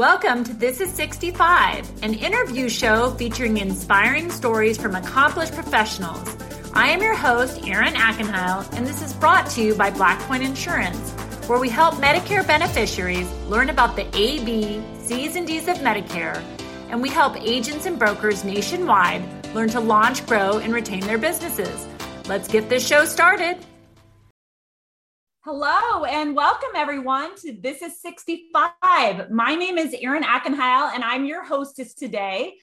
Welcome to This is 65, an interview show featuring inspiring stories from accomplished professionals. I am your host, Erin Ackenheil, and this is brought to you by Blackpoint Insurance, where we help Medicare beneficiaries learn about the A, B, C's, and D's of Medicare, and we help agents and brokers nationwide learn to launch, grow, and retain their businesses. Let's get this show started. Hello and welcome everyone to This is 65. My name is Erin Ackenheil and I'm your hostess today.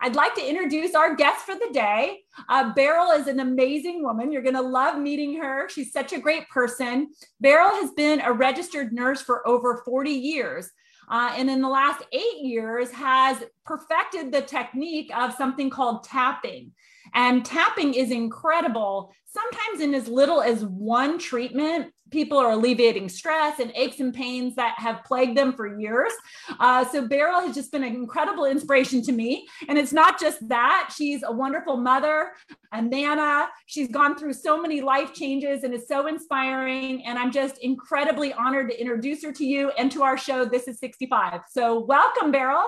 I'd like to introduce our guest for the day. Uh, Beryl is an amazing woman. You're going to love meeting her. She's such a great person. Beryl has been a registered nurse for over 40 years. Uh, and in the last eight years has perfected the technique of something called tapping. And tapping is incredible. Sometimes in as little as one treatment, people are alleviating stress and aches and pains that have plagued them for years. Uh, so Beryl has just been an incredible inspiration to me. And it's not just that, she's a wonderful mother, a nana. She's gone through so many life changes and is so inspiring. And I'm just incredibly honored to introduce her to you and to our show, This is 65. So welcome, Beryl.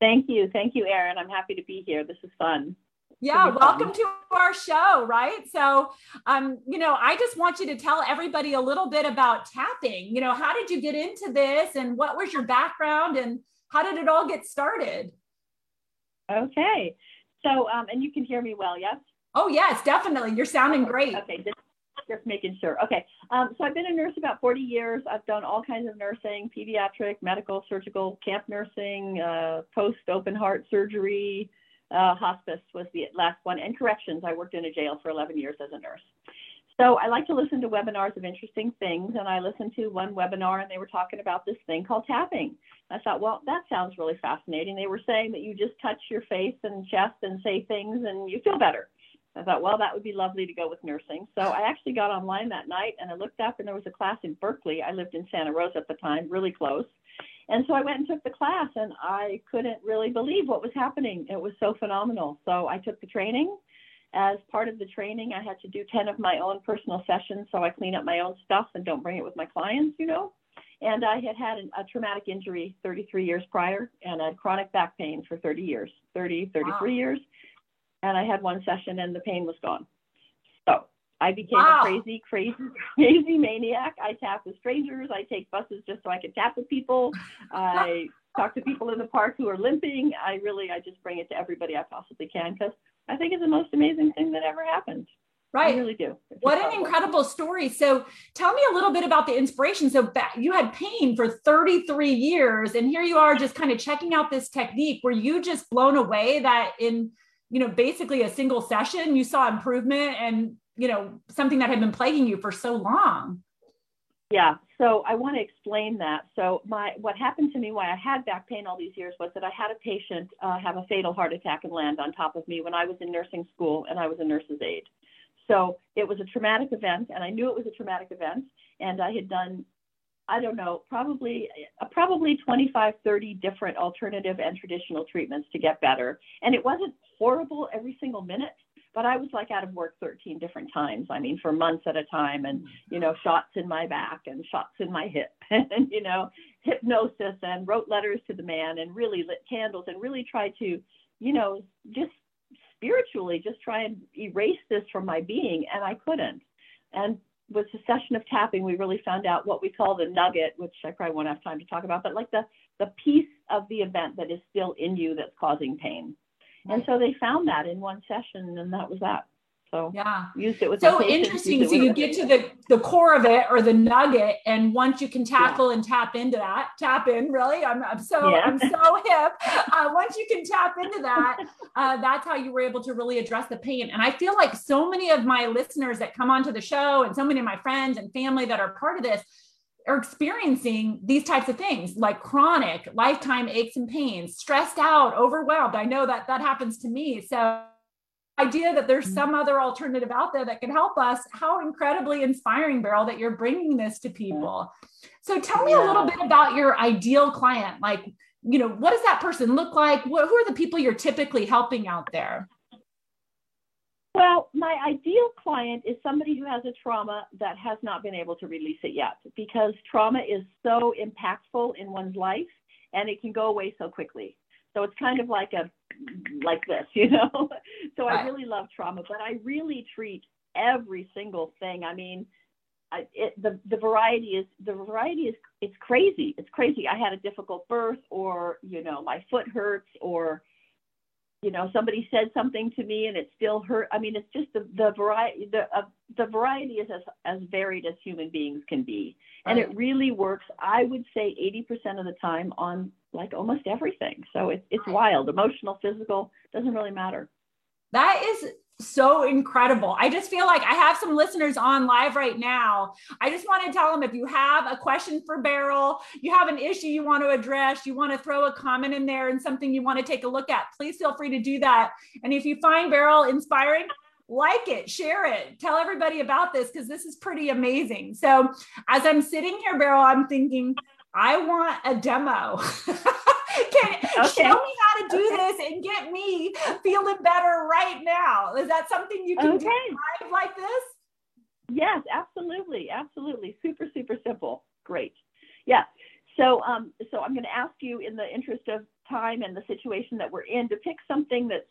Thank you. Thank you, Erin. I'm happy to be here. This is fun. Yeah, welcome to our show, right? So, um, you know, I just want you to tell everybody a little bit about tapping. You know, how did you get into this and what was your background and how did it all get started? Okay. So, um, and you can hear me well, yes? Oh, yes, definitely. You're sounding great. Okay, just, just making sure. Okay. Um, so I've been a nurse about 40 years. I've done all kinds of nursing, pediatric, medical, surgical, camp nursing, uh, post open heart surgery, uh, hospice was the last one, and corrections. I worked in a jail for 11 years as a nurse. So I like to listen to webinars of interesting things, and I listened to one webinar, and they were talking about this thing called tapping. I thought, well, that sounds really fascinating. They were saying that you just touch your face and chest and say things, and you feel better. I thought, well, that would be lovely to go with nursing. So I actually got online that night, and I looked up, and there was a class in Berkeley. I lived in Santa Rosa at the time, really close. And so I went and took the class, and I couldn't really believe what was happening. It was so phenomenal. So I took the training. As part of the training, I had to do 10 of my own personal sessions, so I clean up my own stuff and don't bring it with my clients, you know. And I had had a traumatic injury 33 years prior, and I had chronic back pain for 30 years, 30, 33 wow. years. And I had one session, and the pain was gone. I became wow. a crazy, crazy, crazy maniac. I tap with strangers. I take buses just so I can tap with people. I talk to people in the park who are limping. I really, I just bring it to everybody I possibly can because I think it's the most amazing thing that ever happened. Right. I really do. It's what an incredible story. So tell me a little bit about the inspiration. So you had pain for 33 years and here you are just kind of checking out this technique. Were you just blown away that in, you know, basically a single session you saw improvement and you know something that had been plaguing you for so long. Yeah so i want to explain that. So my what happened to me why i had back pain all these years was that i had a patient uh, have a fatal heart attack and land on top of me when i was in nursing school and i was a nurse's aide. So it was a traumatic event and i knew it was a traumatic event and i had done I don't know, probably uh, probably 25, 30 different alternative and traditional treatments to get better. And it wasn't horrible every single minute, but I was like out of work 13 different times. I mean, for months at a time, and you know, shots in my back and shots in my hip, and you know, hypnosis, and wrote letters to the man, and really lit candles, and really tried to, you know, just spiritually just try and erase this from my being, and I couldn't. And with the session of tapping, we really found out what we call the nugget, which I probably won't have time to talk about, but like the the piece of the event that is still in you that's causing pain. And so they found that in one session, and that was that. So yeah, used it with so interesting. So you get to the the core of it or the nugget, and once you can tackle yeah. and tap into that, tap in. Really, I'm, I'm so yeah. I'm so hip. Uh, once you can tap into that, uh, that's how you were able to really address the pain. And I feel like so many of my listeners that come onto the show, and so many of my friends and family that are part of this, are experiencing these types of things like chronic lifetime aches and pains stressed out overwhelmed. I know that that happens to me. So idea that there's mm-hmm. some other alternative out there that can help us how incredibly inspiring beryl that you're bringing this to people. So tell me a little bit about your ideal client. Like you know what does that person look like? What, who are the people you're typically helping out there well, my ideal client is somebody who has a trauma that has not been able to release it yet because trauma is so impactful in one's life and it can go away so quickly. So it's kind of like a like this, you know. so. I really love trauma, but I really treat every single thing. I mean, I, it, the the variety is the variety is it's crazy. It's crazy. I had a difficult birth, or you know, my foot hurts, or you know, somebody said something to me and it still hurt. I mean, it's just the the variety the uh, the variety is as as varied as human beings can be, and right. it really works. I would say 80% of the time on like almost everything. So it's it's wild, emotional, physical, doesn't really matter. That is so incredible. I just feel like I have some listeners on live right now. I just want to tell them if you have a question for Beryl, you have an issue you want to address, you want to throw a comment in there and something you want to take a look at, please feel free to do that. And if you find Beryl inspiring, like it, share it, tell everybody about this because this is pretty amazing. So, as I'm sitting here, Beryl, I'm thinking, I want a demo. Can okay. show me how to do this and get me feeling better right now? Is that something you can okay. do like this? Yes, absolutely, absolutely. Super, super simple. Great. Yeah. So, um, so I'm going to ask you, in the interest of time and the situation that we're in, to pick something that's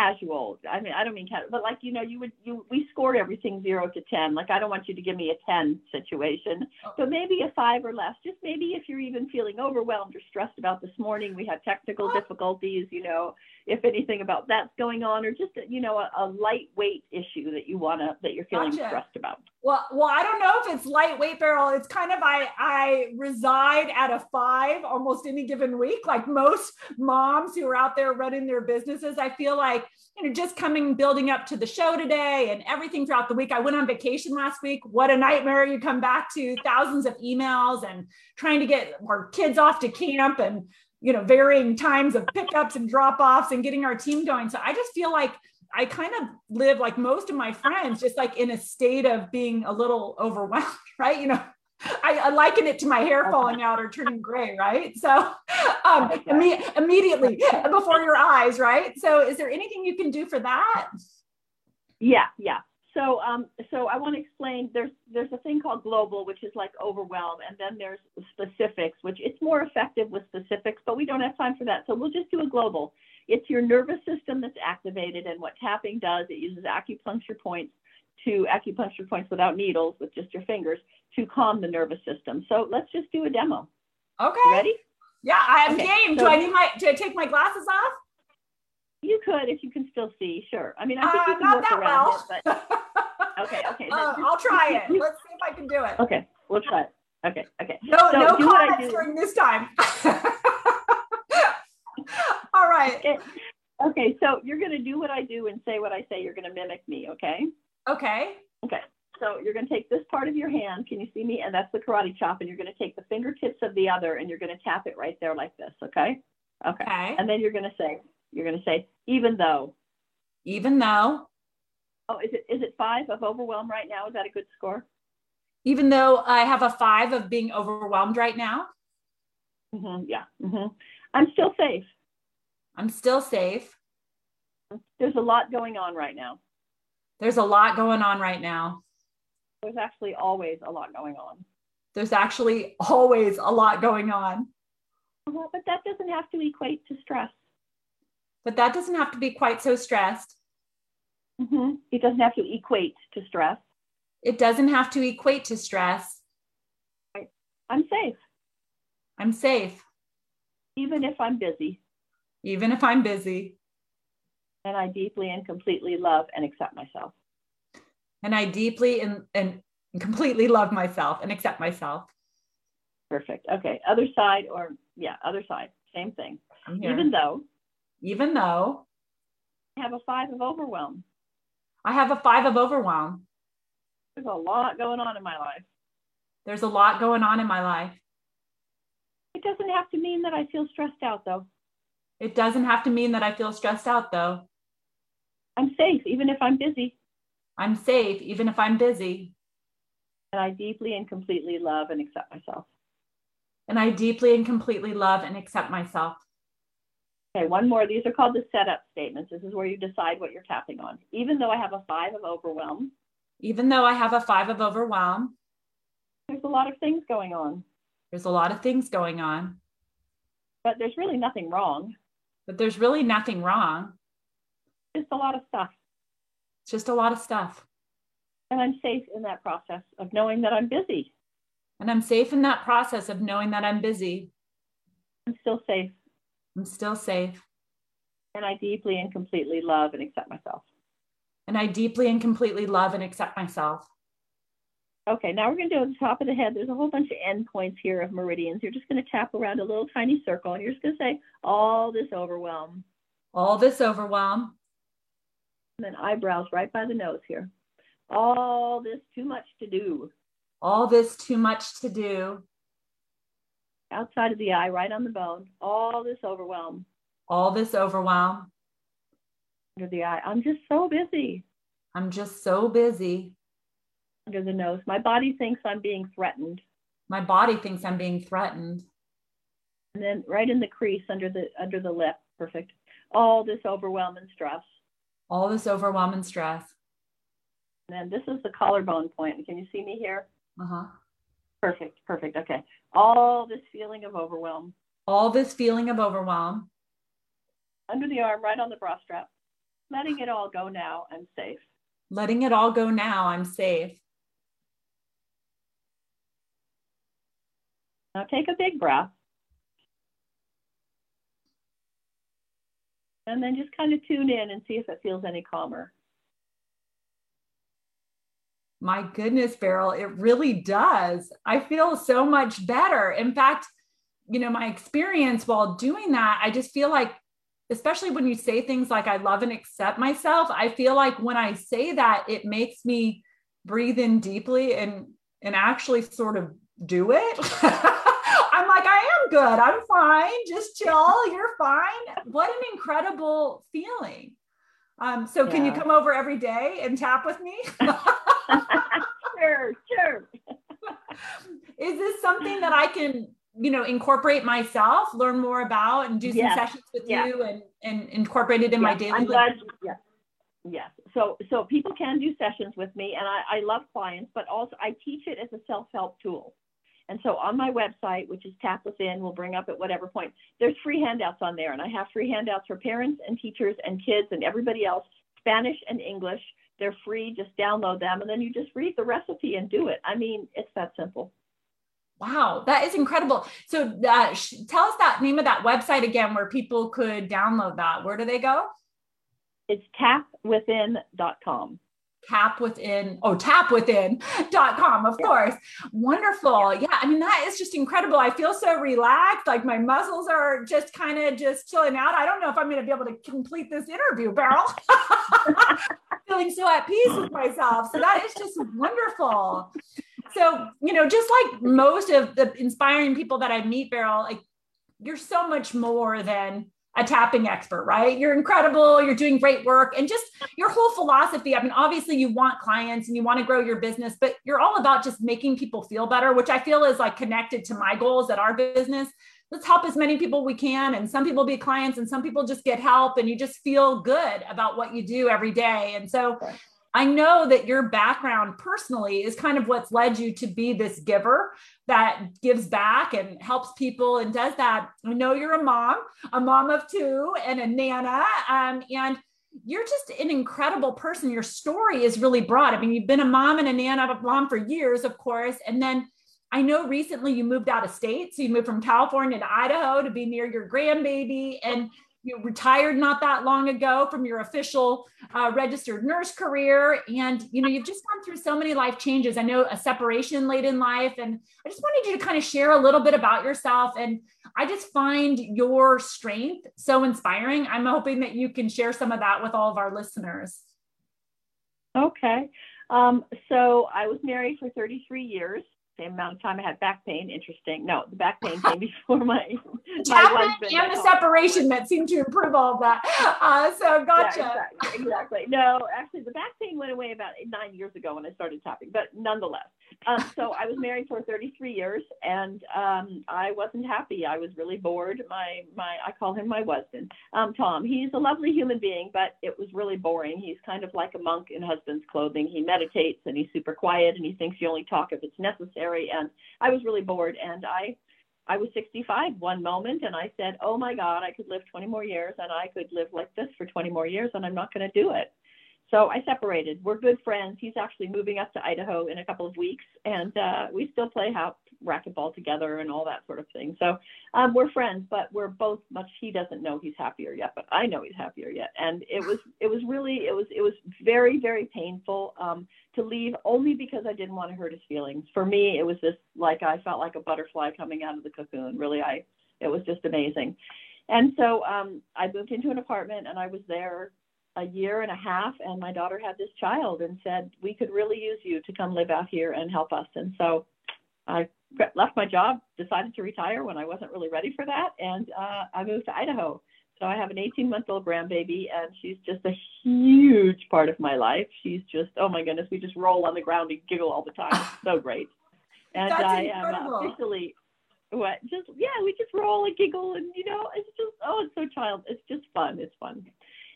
casual. I mean, I don't mean casual, but like you know, you would you we scored everything zero to ten. Like I don't want you to give me a ten situation, oh. but maybe a five or less. Just maybe if you're even feeling overwhelmed or stressed about this morning, we had technical oh. difficulties. You know, if anything about that's going on, or just you know a, a lightweight issue that you wanna that you're feeling gotcha. stressed about. Well, well, I don't know if it's lightweight Beryl It's kind of I I reside at a five almost any given week. Like most moms who are out there running their businesses, I feel like you know just coming building up to the show today and everything throughout the week. I went on vacation last week. What a nightmare! You come back to thousands of emails and trying to get our kids off to camp and you know, varying times of pickups and drop offs and getting our team going. So I just feel like I kind of live like most of my friends, just like in a state of being a little overwhelmed, right? You know, I, I liken it to my hair falling out or turning gray, right? So um, imme- immediately before your eyes, right? So is there anything you can do for that? Yeah, yeah. So, um, so I want to explain. There's there's a thing called global, which is like overwhelm, and then there's specifics, which it's more effective with specifics, but we don't have time for that. So we'll just do a global. It's your nervous system that's activated, and what tapping does, it uses acupuncture points to acupuncture points without needles, with just your fingers, to calm the nervous system. So let's just do a demo. Okay. Ready? Yeah, I am okay. game. So, do I need my? Do I take my glasses off? You could if you can still see. Sure. I mean, I think uh, you can work around well. it, but okay, okay. Uh, I'll try it. Let's see if I can do it. Okay, we'll try it. Okay, okay. No, so no comments during this time. All right. Okay. okay, so you're going to do what I do and say what I say. You're going to mimic me, okay? Okay. Okay. So you're going to take this part of your hand. Can you see me? And that's the karate chop. And you're going to take the fingertips of the other and you're going to tap it right there like this, okay? Okay. okay. And then you're going to say, you're going to say, even though. Even though. Oh, is it is it five of overwhelm right now? Is that a good score? Even though I have a five of being overwhelmed right now. Mm-hmm, yeah. Mm-hmm. I'm still safe. I'm still safe. There's a lot going on right now. There's a lot going on right now. There's actually always a lot going on. There's actually always a lot going on. Uh-huh, but that doesn't have to equate to stress. But that doesn't have to be quite so stressed. Mm-hmm. It doesn't have to equate to stress. It doesn't have to equate to stress. Right. I'm safe. I'm safe. Even if I'm busy. Even if I'm busy. And I deeply and completely love and accept myself. And I deeply and, and completely love myself and accept myself. Perfect. Okay. Other side, or yeah, other side. Same thing. Even though. Even though. I have a five of overwhelm. I have a five of overwhelm. There's a lot going on in my life. There's a lot going on in my life. It doesn't have to mean that I feel stressed out, though. It doesn't have to mean that I feel stressed out, though. I'm safe, even if I'm busy. I'm safe, even if I'm busy. And I deeply and completely love and accept myself. And I deeply and completely love and accept myself. Okay, one more. These are called the setup statements. This is where you decide what you're tapping on. Even though I have a five of overwhelm. Even though I have a five of overwhelm. There's a lot of things going on. There's a lot of things going on. But there's really nothing wrong. But there's really nothing wrong. Just a lot of stuff. It's just a lot of stuff. And I'm safe in that process of knowing that I'm busy. And I'm safe in that process of knowing that I'm busy. I'm still safe. I'm still safe. And I deeply and completely love and accept myself. And I deeply and completely love and accept myself. Okay, now we're going to do at the top of the head. There's a whole bunch of end points here of meridians. You're just going to tap around a little tiny circle and you're just going to say, all this overwhelm. All this overwhelm. And then eyebrows right by the nose here. All this too much to do. All this too much to do. Outside of the eye, right on the bone. All this overwhelm. All this overwhelm. Under the eye. I'm just so busy. I'm just so busy. Under the nose. My body thinks I'm being threatened. My body thinks I'm being threatened. And then right in the crease under the under the lip. Perfect. All this overwhelm and stress. All this overwhelm and stress. And then this is the collarbone point. Can you see me here? Uh-huh. Perfect, perfect. Okay. All this feeling of overwhelm. All this feeling of overwhelm. Under the arm, right on the bra strap. Letting it all go now. I'm safe. Letting it all go now. I'm safe. Now take a big breath. And then just kind of tune in and see if it feels any calmer. My goodness, Beryl, it really does. I feel so much better. In fact, you know, my experience while doing that, I just feel like, especially when you say things like, I love and accept myself, I feel like when I say that, it makes me breathe in deeply and and actually sort of do it. I'm like, I am good. I'm fine. Just chill. You're fine. What an incredible feeling. Um, so yeah. can you come over every day and tap with me? sure, sure. Is this something that I can, you know, incorporate myself, learn more about, and do some yes. sessions with yes. you, and and incorporate it in my daily? I'm glad. Yes, yes. So so people can do sessions with me, and I, I love clients, but also I teach it as a self help tool. And so on my website, which is Tap Within, we'll bring up at whatever point, there's free handouts on there. And I have free handouts for parents and teachers and kids and everybody else, Spanish and English. They're free. Just download them. And then you just read the recipe and do it. I mean, it's that simple. Wow, that is incredible. So uh, sh- tell us that name of that website again where people could download that. Where do they go? It's tapwithin.com tap within oh tapwithin.com of yeah. course. Wonderful. Yeah. yeah i mean that is just incredible. I feel so relaxed like my muscles are just kind of just chilling out. I don't know if i'm going to be able to complete this interview beryl. Feeling so at peace with myself. So that is just wonderful. So you know just like most of the inspiring people that i meet beryl like you're so much more than a tapping expert, right? You're incredible, you're doing great work, and just your whole philosophy. I mean, obviously, you want clients and you want to grow your business, but you're all about just making people feel better, which I feel is like connected to my goals at our business. Let's help as many people we can. And some people be clients, and some people just get help, and you just feel good about what you do every day. And so, I know that your background personally is kind of what's led you to be this giver that gives back and helps people and does that. I know you're a mom, a mom of two, and a nana. Um, and you're just an incredible person. Your story is really broad. I mean, you've been a mom and a nana, a mom for years, of course. And then I know recently you moved out of state. So you moved from California to Idaho to be near your grandbaby. And you retired not that long ago from your official uh, registered nurse career. And you know you've just gone through so many life changes. I know a separation late in life and i just wanted you to kind of share a little bit about yourself. And i just find your strength so inspiring. I'm hoping that you can share some of that with all of our listeners. Okay. Um, so i was married for 33 years same amount of time I had back pain. Interesting. No, the back pain came before my, my husband. And the separation that seemed to improve all of that. Uh, so gotcha. Yeah, exactly, exactly. No, actually, the back pain went away about nine years ago when I started tapping, but nonetheless. Um, so I was married for 33 years, and um, I wasn't happy. I was really bored. My my I call him my husband, um, Tom. He's a lovely human being, but it was really boring. He's kind of like a monk in husband's clothing. He meditates and he's super quiet, and he thinks you only talk if it's necessary. And I was really bored, and I I was 65 one moment and I said, oh my God, I could live 20 more years and I could live like this for 20 more years and I'm not going to do it. So I separated. We're good friends. He's actually moving up to Idaho in a couple of weeks, and uh, we still play house racquetball together and all that sort of thing. So um, we're friends, but we're both much. He doesn't know he's happier yet, but I know he's happier yet. And it was it was really it was it was very very painful um, to leave only because I didn't want to hurt his feelings. For me, it was just like I felt like a butterfly coming out of the cocoon. Really, I it was just amazing. And so um, I moved into an apartment, and I was there a year and a half and my daughter had this child and said we could really use you to come live out here and help us and so i left my job decided to retire when i wasn't really ready for that and uh, i moved to idaho. So i have an 18 month old grandbaby and she's just a huge part of my life. She's just oh my goodness we just roll on the ground and giggle all the time. It's so great. And That's i incredible. am officially what just yeah we just roll and giggle and you know it's just oh it's so child it's just fun it's fun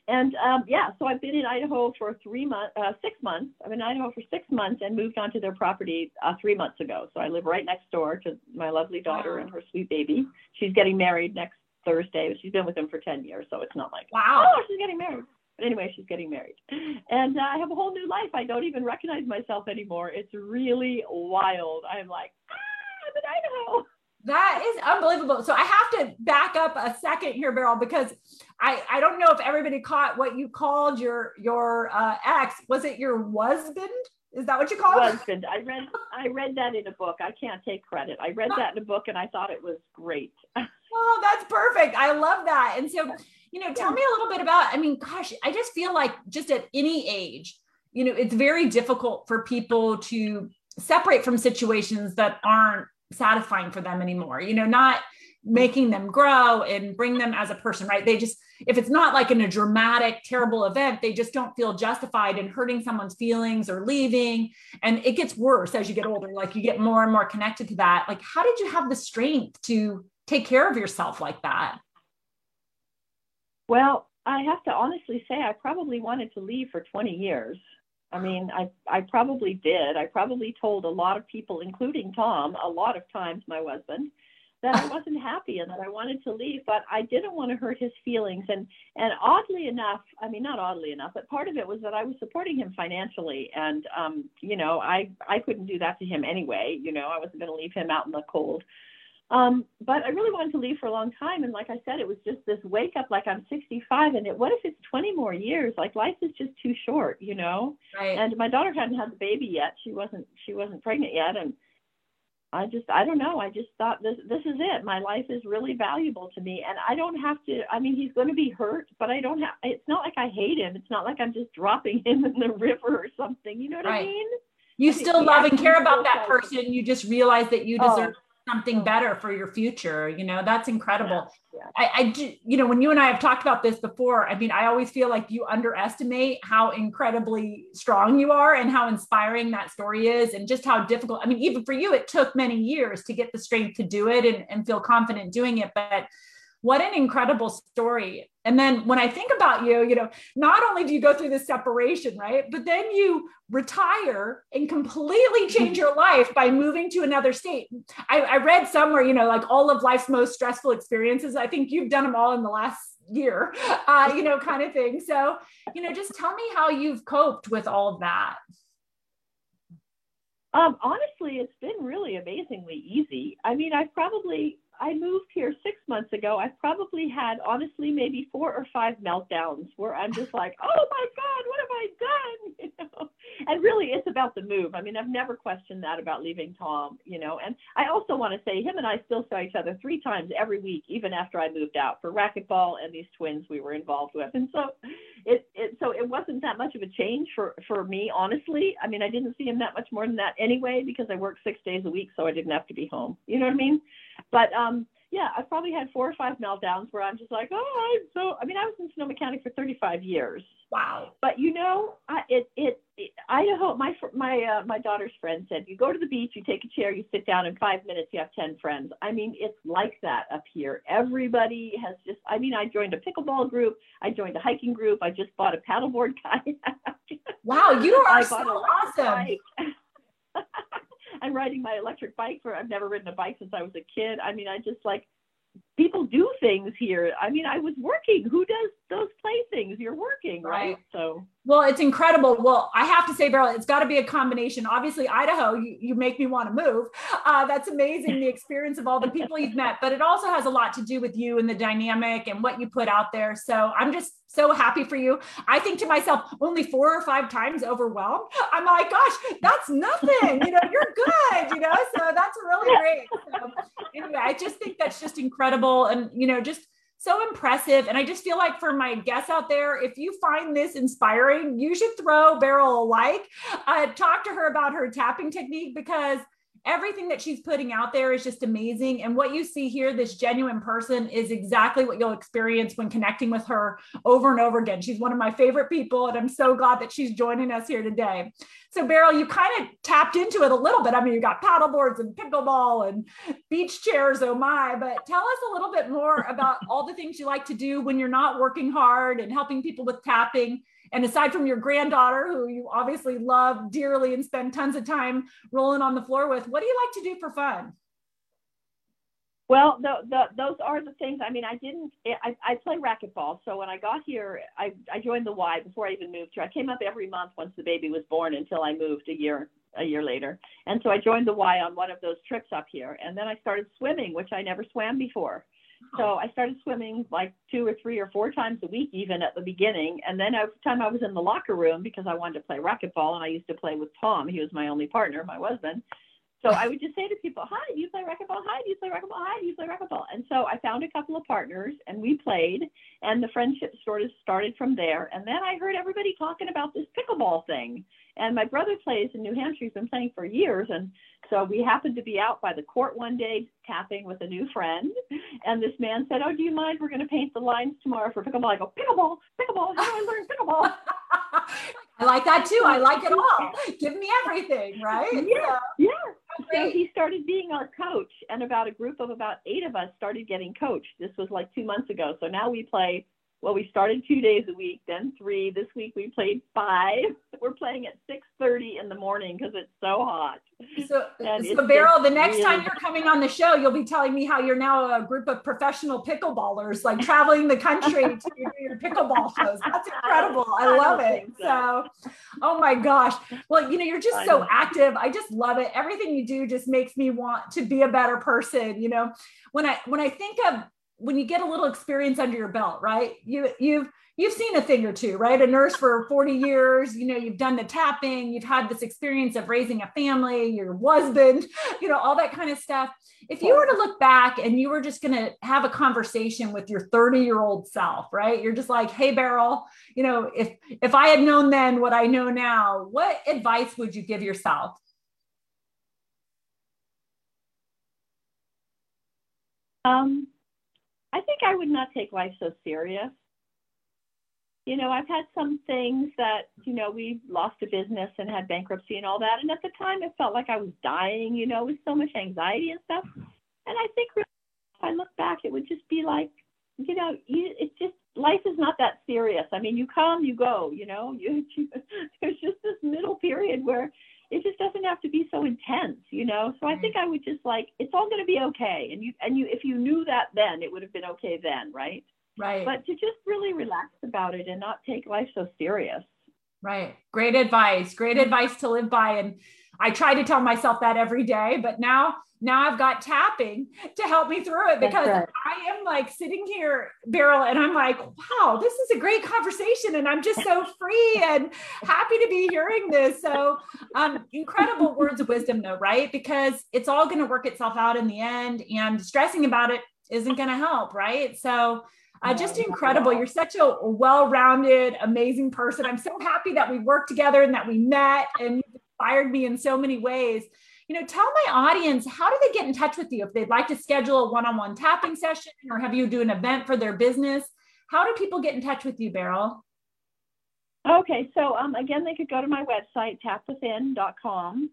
and um, yeah, so I've been in Idaho for three months, uh, six months. I've been in Idaho for six months and moved onto their property uh, three months ago. So I live right next door to my lovely daughter wow. and her sweet baby. She's getting married next Thursday, but she's been with him for 10 years. So it's not like, wow, oh, she's getting married. But anyway, she's getting married. And uh, I have a whole new life. I don't even recognize myself anymore. It's really wild. I'm like, ah, I'm in Idaho. That is unbelievable. So I have to back up a second here, Beryl, because I, I don't know if everybody caught what you called your your uh, ex. Was it your husband? Is that what you called husband? I read I read that in a book. I can't take credit. I read that in a book and I thought it was great. oh, that's perfect. I love that. And so, you know, tell me a little bit about. I mean, gosh, I just feel like just at any age, you know, it's very difficult for people to separate from situations that aren't satisfying for them anymore you know not making them grow and bring them as a person right? They just if it's not like in a dramatic terrible event they just don't feel justified in hurting someone's feelings or leaving. And it gets worse as you get older like you get more and more connected to that. Like how did you have the strength to take care of yourself like that? Well i have to honestly say i probably wanted to leave for 20 years I mean, I I probably did. I probably told a lot of people, including Tom, a lot of times, my husband, that I wasn't happy and that I wanted to leave, but I didn't want to hurt his feelings. And and oddly enough, I mean, not oddly enough, but part of it was that I was supporting him financially, and um, you know, I I couldn't do that to him anyway. You know, I wasn't going to leave him out in the cold. Um, but I really wanted to leave for a long time. And like I said, it was just this wake up like I'm 65 and it, what if it's 20 more years? Like life is just too short, you know? Right. And my daughter hadn't had the baby yet. She wasn't, she wasn't pregnant yet. And I just, I don't know. I just thought this, this is it. My life is really valuable to me. And I don't have to, I mean, he's going to be hurt, but I don't have, it's not like I hate him. It's not like I'm just dropping him in the river or something. You know what right. I mean? You still love and care about that person. You just realize that you deserve oh something oh. better for your future you know that's incredible yeah. I, I you know when you and i have talked about this before i mean i always feel like you underestimate how incredibly strong you are and how inspiring that story is and just how difficult i mean even for you it took many years to get the strength to do it and, and feel confident doing it but what an incredible story. And then when I think about you, you know, not only do you go through this separation, right? But then you retire and completely change your life by moving to another state. I, I read somewhere, you know, like all of life's most stressful experiences. I think you've done them all in the last year, uh, you know, kind of thing. So, you know, just tell me how you've coped with all of that. Um, honestly, it's been really amazingly easy. I mean, I've probably I moved here six months ago, I've probably had honestly maybe four or five meltdowns where I'm just like, oh my God, what have I done? You know? And really, it's about the move. I mean, I've never questioned that about leaving Tom, you know. And I also want to say, him and I still saw each other three times every week, even after I moved out for racquetball and these twins we were involved with. And so, it, it so it wasn't that much of a change for for me, honestly. I mean, I didn't see him that much more than that anyway because I worked six days a week, so I didn't have to be home. You know what I mean? But um, yeah, I've probably had four or five meltdowns where I'm just like, oh, I'm so. I mean, I was in Sonoma County for 35 years. Wow. But you know, I, it, it it Idaho. My my uh, my daughter's friend said, you go to the beach, you take a chair, you sit down, in five minutes you have 10 friends. I mean, it's like that up here. Everybody has just. I mean, I joined a pickleball group. I joined a hiking group. I just bought a paddleboard kayak. wow, you are so awesome. I'm riding my electric bike for I've never ridden a bike since I was a kid. I mean, I just like people do things here. I mean, I was working. Who does those play things? You're working, right? right? So well, it's incredible. Well, I have to say, Beryl, it's got to be a combination. Obviously, Idaho, you, you make me want to move. Uh, that's amazing, the experience of all the people you've met, but it also has a lot to do with you and the dynamic and what you put out there. So I'm just so happy for you. I think to myself, only four or five times overwhelmed. I'm like, gosh, that's nothing. You know, you're good, you know, so that's really great. So I just think that's just incredible. And, you know, just so impressive. And I just feel like for my guests out there, if you find this inspiring, you should throw Beryl a like. Uh, talk to her about her tapping technique because everything that she's putting out there is just amazing. And what you see here, this genuine person, is exactly what you'll experience when connecting with her over and over again. She's one of my favorite people, and I'm so glad that she's joining us here today. So, Beryl, you kind of tapped into it a little bit. I mean, you got paddle boards and pickleball and beach chairs, oh my. But tell us a little bit more about all the things you like to do when you're not working hard and helping people with tapping and aside from your granddaughter, who you obviously love dearly and spend tons of time rolling on the floor with, what do you like to do for fun? Well, the, the, those are the things. I mean, I didn't. I, I play racquetball. So when I got here, I, I joined the Y before I even moved here. I came up every month once the baby was born until I moved a year a year later. And so I joined the Y on one of those trips up here. And then I started swimming, which I never swam before. So I started swimming like two or three or four times a week, even at the beginning. And then every time I was in the locker room because I wanted to play racquetball, and I used to play with Tom. He was my only partner, my husband. So I would just say to people, "Hi, do you play racquetball? Hi, do you play racquetball? Hi, do you play racquetball?" And so I found a couple of partners, and we played, and the friendship sort of started from there. And then I heard everybody talking about this pickleball thing, and my brother plays in New Hampshire. He's been playing for years, and so we happened to be out by the court one day tapping with a new friend, and this man said, "Oh, do you mind? We're going to paint the lines tomorrow for pickleball." I go, "Pickleball, pickleball. How do I learn pickleball?" I like that too. I like it all. Give me everything, right? Yeah, yeah. So he started being our coach, and about a group of about eight of us started getting coached. This was like two months ago. So now we play well, we started two days a week, then three. This week we played five. We're playing at six thirty in the morning because it's so hot. So, so Beryl, the next really time you're coming on the show, you'll be telling me how you're now a group of professional pickleballers, like traveling the country to do your pickleball shows. That's incredible. I love I it. So. so, oh my gosh. Well, you know, you're just so active. I just love it. Everything you do just makes me want to be a better person. You know, when I when I think of when you get a little experience under your belt, right? You you've you've seen a thing or two, right? A nurse for 40 years, you know, you've done the tapping, you've had this experience of raising a family, your husband, you know, all that kind of stuff. If you were to look back and you were just going to have a conversation with your 30 year old self, right? You're just like, "Hey Beryl, you know, if if I had known then what I know now, what advice would you give yourself?" Um I think I would not take life so serious. You know, I've had some things that, you know, we lost a business and had bankruptcy and all that. And at the time, it felt like I was dying, you know, with so much anxiety and stuff. And I think really, if I look back, it would just be like, you know, you, it's just life is not that serious. I mean, you come, you go, you know, you, you there's just this middle period where it just doesn't have to be so intense, you know. So I mm-hmm. think I would just like it's all going to be okay, and you and you if you knew that then, it would have been okay then, right? Right. But to just really relax about it and not take life so serious. Right. Great advice. Great mm-hmm. advice to live by, and I try to tell myself that every day, but now now I've got tapping to help me through it because right. I am like sitting here, Beryl, and I'm like, wow, this is a great conversation. And I'm just so free and happy to be hearing this. So, um, incredible words of wisdom, though, right? Because it's all going to work itself out in the end, and stressing about it isn't going to help, right? So, uh, just incredible. You're such a well rounded, amazing person. I'm so happy that we worked together and that we met and you inspired me in so many ways you know, tell my audience how do they get in touch with you if they'd like to schedule a one-on-one tapping session or have you do an event for their business? How do people get in touch with you, Beryl? Okay, so um, again, they could go to my website, tapwithin.com,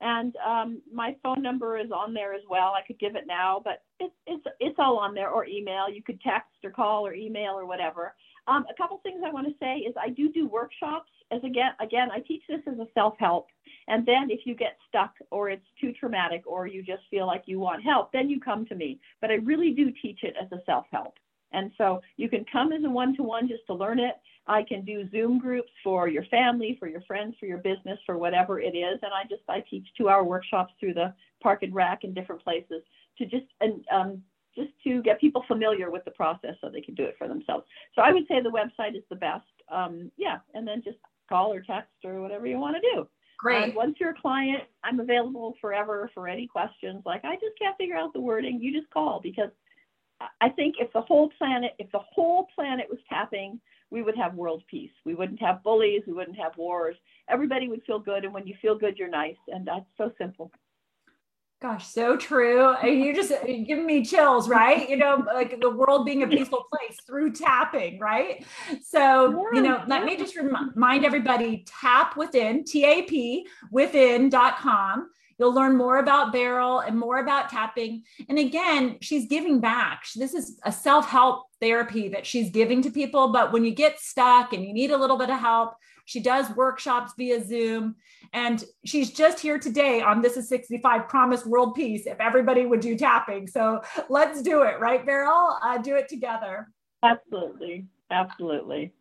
and um, my phone number is on there as well. I could give it now, but it's it's it's all on there, or email. You could text or call or email or whatever. Um, a couple things I want to say is I do do workshops. As again, again, I teach this as a self help And then if you get stuck or it's too traumatic or you just feel like you want help, then you come to me. But I really do teach it as a self help. And so you can come as a one to one just to learn it. I can do Zoom groups for your family, for your friends, for your business, for whatever it is. And I just I teach two hour workshops through the park and rec in different places to just and um, just to get people familiar with the process so they can do it for themselves. So I would say the website is the best. Um, yeah, and then just call or text or whatever you want to do. Great. And once you're a client, I'm available forever for any questions. Like I just can't figure out the wording. You just call because I think if the whole planet, if the whole planet was tapping, we would have world peace. We wouldn't have bullies. We wouldn't have wars. Everybody would feel good. And when you feel good, you're nice. And that's so simple. Gosh, so true. Uh, you just uh, giving me chills, right? You know, like the world being a peaceful place through tapping, right? So, you know, let me just remind everybody tap within, T A P within.com. You'll learn more about Beryl and more about tapping. And again, she's giving back. This is a self help therapy that she's giving to people. But when you get stuck and you need a little bit of help, she does workshops via Zoom. And she's just here today on This is 65 Promise World Peace if everybody would do tapping. So let's do it, right, Beryl? Uh, do it together. Absolutely. Absolutely.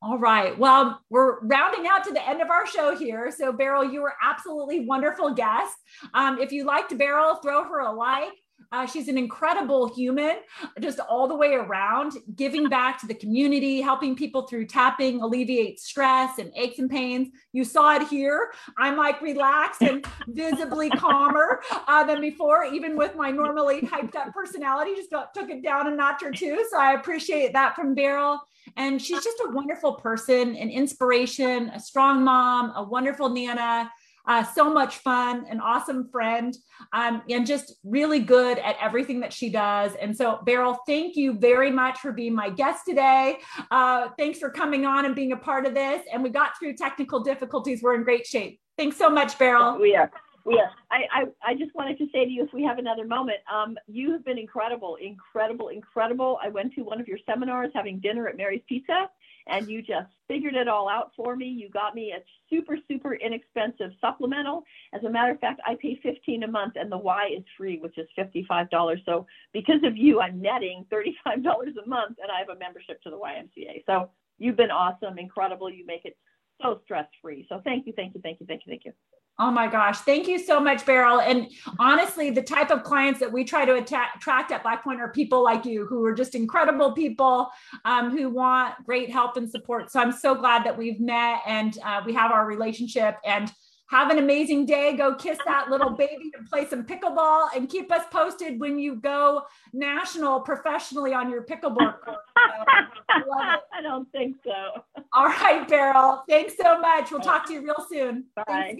All right. Well, we're rounding out to the end of our show here. So, Beryl, you were absolutely wonderful guest. Um, if you liked Beryl, throw her a like. Uh, she's an incredible human, just all the way around, giving back to the community, helping people through tapping, alleviate stress and aches and pains. You saw it here. I'm like relaxed and visibly calmer uh, than before, even with my normally hyped up personality, just took it down a notch or two. So I appreciate that from Beryl. And she's just a wonderful person, an inspiration, a strong mom, a wonderful Nana uh, so much fun, an awesome friend, um, and just really good at everything that she does. And so, Beryl, thank you very much for being my guest today. Uh, thanks for coming on and being a part of this. And we got through technical difficulties. We're in great shape. Thanks so much, Beryl. We are. Yeah, I, I, I, just wanted to say to you, if we have another moment, um, you have been incredible, incredible, incredible. I went to one of your seminars having dinner at Mary's Pizza, and you just figured it all out for me. You got me a super, super inexpensive supplemental. As a matter of fact, I pay 15 a month and the Y is free, which is $55. So because of you, I'm netting $35 a month and I have a membership to the YMCA. So you've been awesome, incredible. You make it so stress free. So thank you, thank you, thank you, thank you, thank you. Oh my gosh. Thank you so much, Beryl. And honestly, the type of clients that we try to attract at Blackpoint are people like you who are just incredible people um, who want great help and support. So I'm so glad that we've met and uh, we have our relationship and have an amazing day. Go kiss that little baby and play some pickleball and keep us posted when you go national professionally on your pickleball course. I don't think so. All right, Beryl. Thanks so much. We'll talk to you real soon. Bye.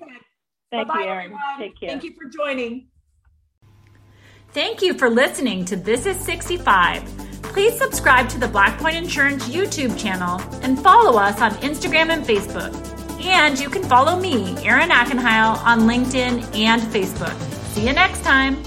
Thank Bye-bye, you, Erin. Take care. Thank you for joining. Thank you for listening to This is 65. Please subscribe to the Blackpoint Insurance YouTube channel and follow us on Instagram and Facebook. And you can follow me, Erin Ackenheil, on LinkedIn and Facebook. See you next time.